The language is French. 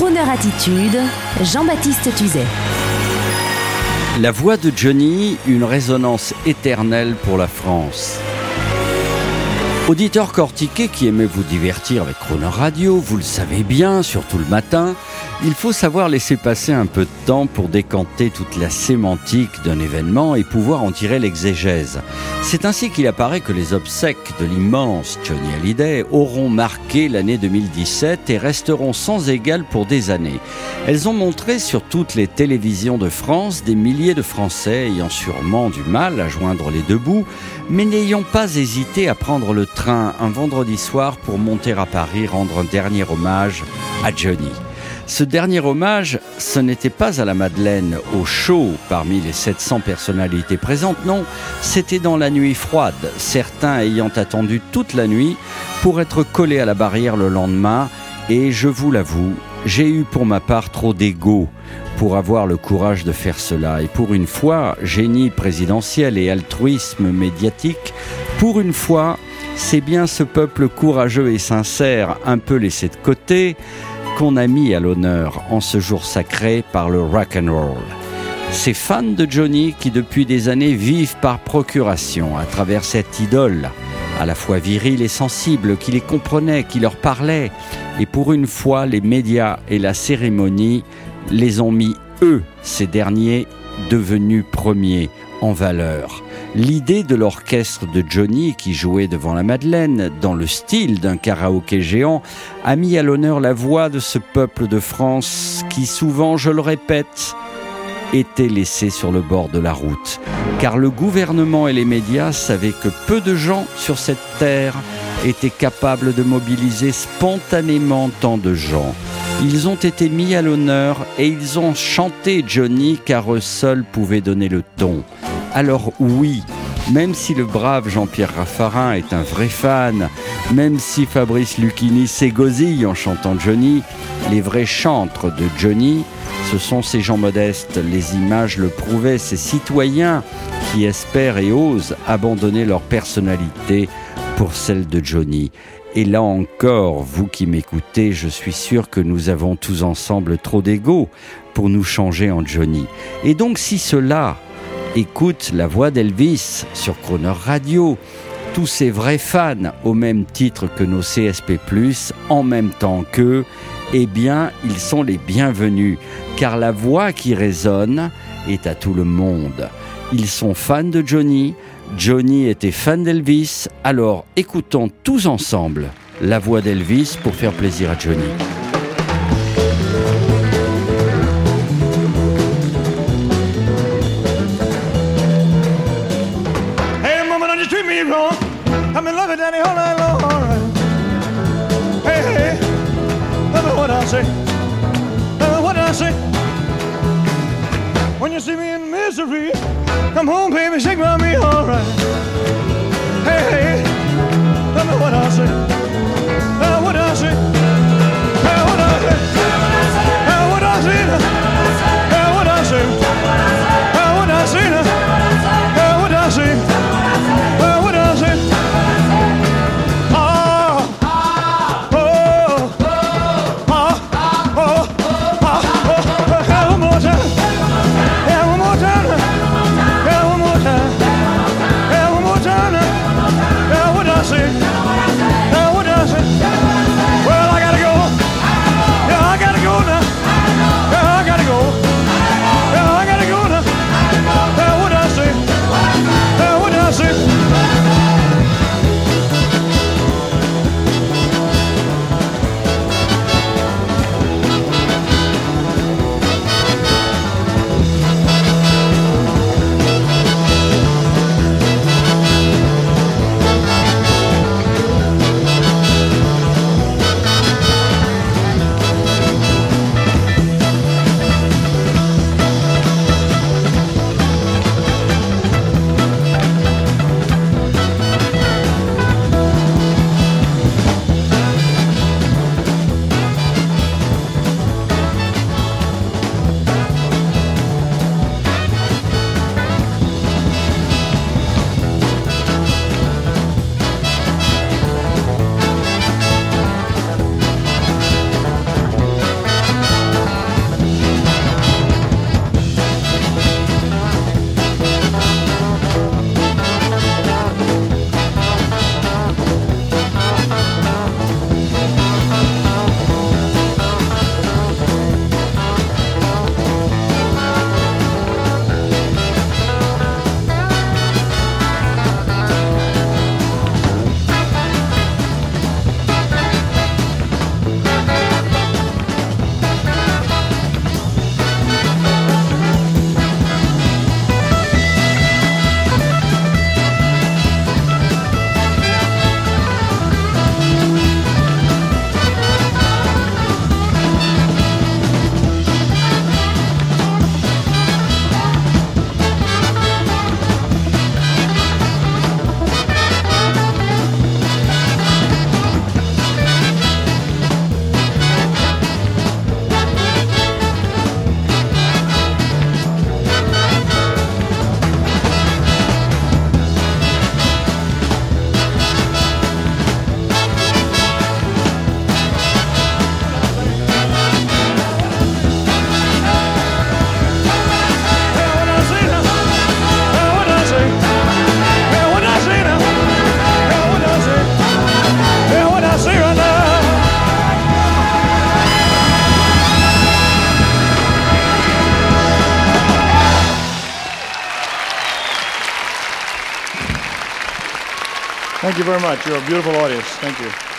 Kroneur Attitude, Jean-Baptiste Tuzet. La voix de Johnny, une résonance éternelle pour la France. Auditeur cortiqué qui aimait vous divertir avec Croner Radio, vous le savez bien, surtout le matin, il faut savoir laisser passer un peu de temps pour décanter toute la sémantique d'un événement et pouvoir en tirer l'exégèse. C'est ainsi qu'il apparaît que les obsèques de l'immense Johnny Hallyday auront marqué l'année 2017 et resteront sans égal pour des années. Elles ont montré sur toutes les télévisions de France des milliers de Français ayant sûrement du mal à joindre les deux bouts, mais n'ayant pas hésité à prendre le train un vendredi soir pour monter à Paris rendre un dernier hommage à Johnny. Ce dernier hommage, ce n'était pas à la Madeleine, au show parmi les 700 personnalités présentes, non, c'était dans la nuit froide, certains ayant attendu toute la nuit pour être collés à la barrière le lendemain, et je vous l'avoue, j'ai eu pour ma part trop d'ego pour avoir le courage de faire cela. Et pour une fois, génie présidentiel et altruisme médiatique, pour une fois, c'est bien ce peuple courageux et sincère, un peu laissé de côté, qu'on a mis à l'honneur en ce jour sacré par le rock and roll. Ces fans de Johnny qui depuis des années vivent par procuration à travers cette idole, à la fois viril et sensible, qui les comprenait, qui leur parlait. Et pour une fois, les médias et la cérémonie les ont mis, eux, ces derniers, devenus premiers en valeur. L'idée de l'orchestre de Johnny qui jouait devant la Madeleine, dans le style d'un karaoké géant, a mis à l'honneur la voix de ce peuple de France qui souvent, je le répète, était laissé sur le bord de la route. Car le gouvernement et les médias savaient que peu de gens sur cette terre étaient capables de mobiliser spontanément tant de gens. Ils ont été mis à l'honneur et ils ont chanté Johnny car eux seuls pouvaient donner le ton. Alors oui, même si le brave Jean-Pierre Raffarin est un vrai fan, même si Fabrice Lucchini s'égosille en chantant Johnny, les vrais chantres de Johnny, ce sont ces gens modestes, les images le prouvaient, ces citoyens qui espèrent et osent abandonner leur personnalité pour celle de Johnny. Et là encore, vous qui m'écoutez, je suis sûr que nous avons tous ensemble trop d'ego pour nous changer en Johnny. Et donc si cela écoute la voix d'Elvis sur Croner Radio, tous ces vrais fans au même titre que nos CSP+, en même temps qu'eux, eh bien, ils sont les bienvenus, car la voix qui résonne est à tout le monde. Ils sont fans de Johnny, Johnny était fan d'Elvis, alors écoutons tous ensemble la voix d'Elvis pour faire plaisir à Johnny. Me. I'm in love with daddy all night long. all right. Hey, hey, tell me what I say. Tell me what I say. When you see me in misery, come home, baby, shake by me, all right. Hey, hey, tell me what I say. Tell me what I say. Tell me what I say. Thank you very much. You're a beautiful audience. Thank you.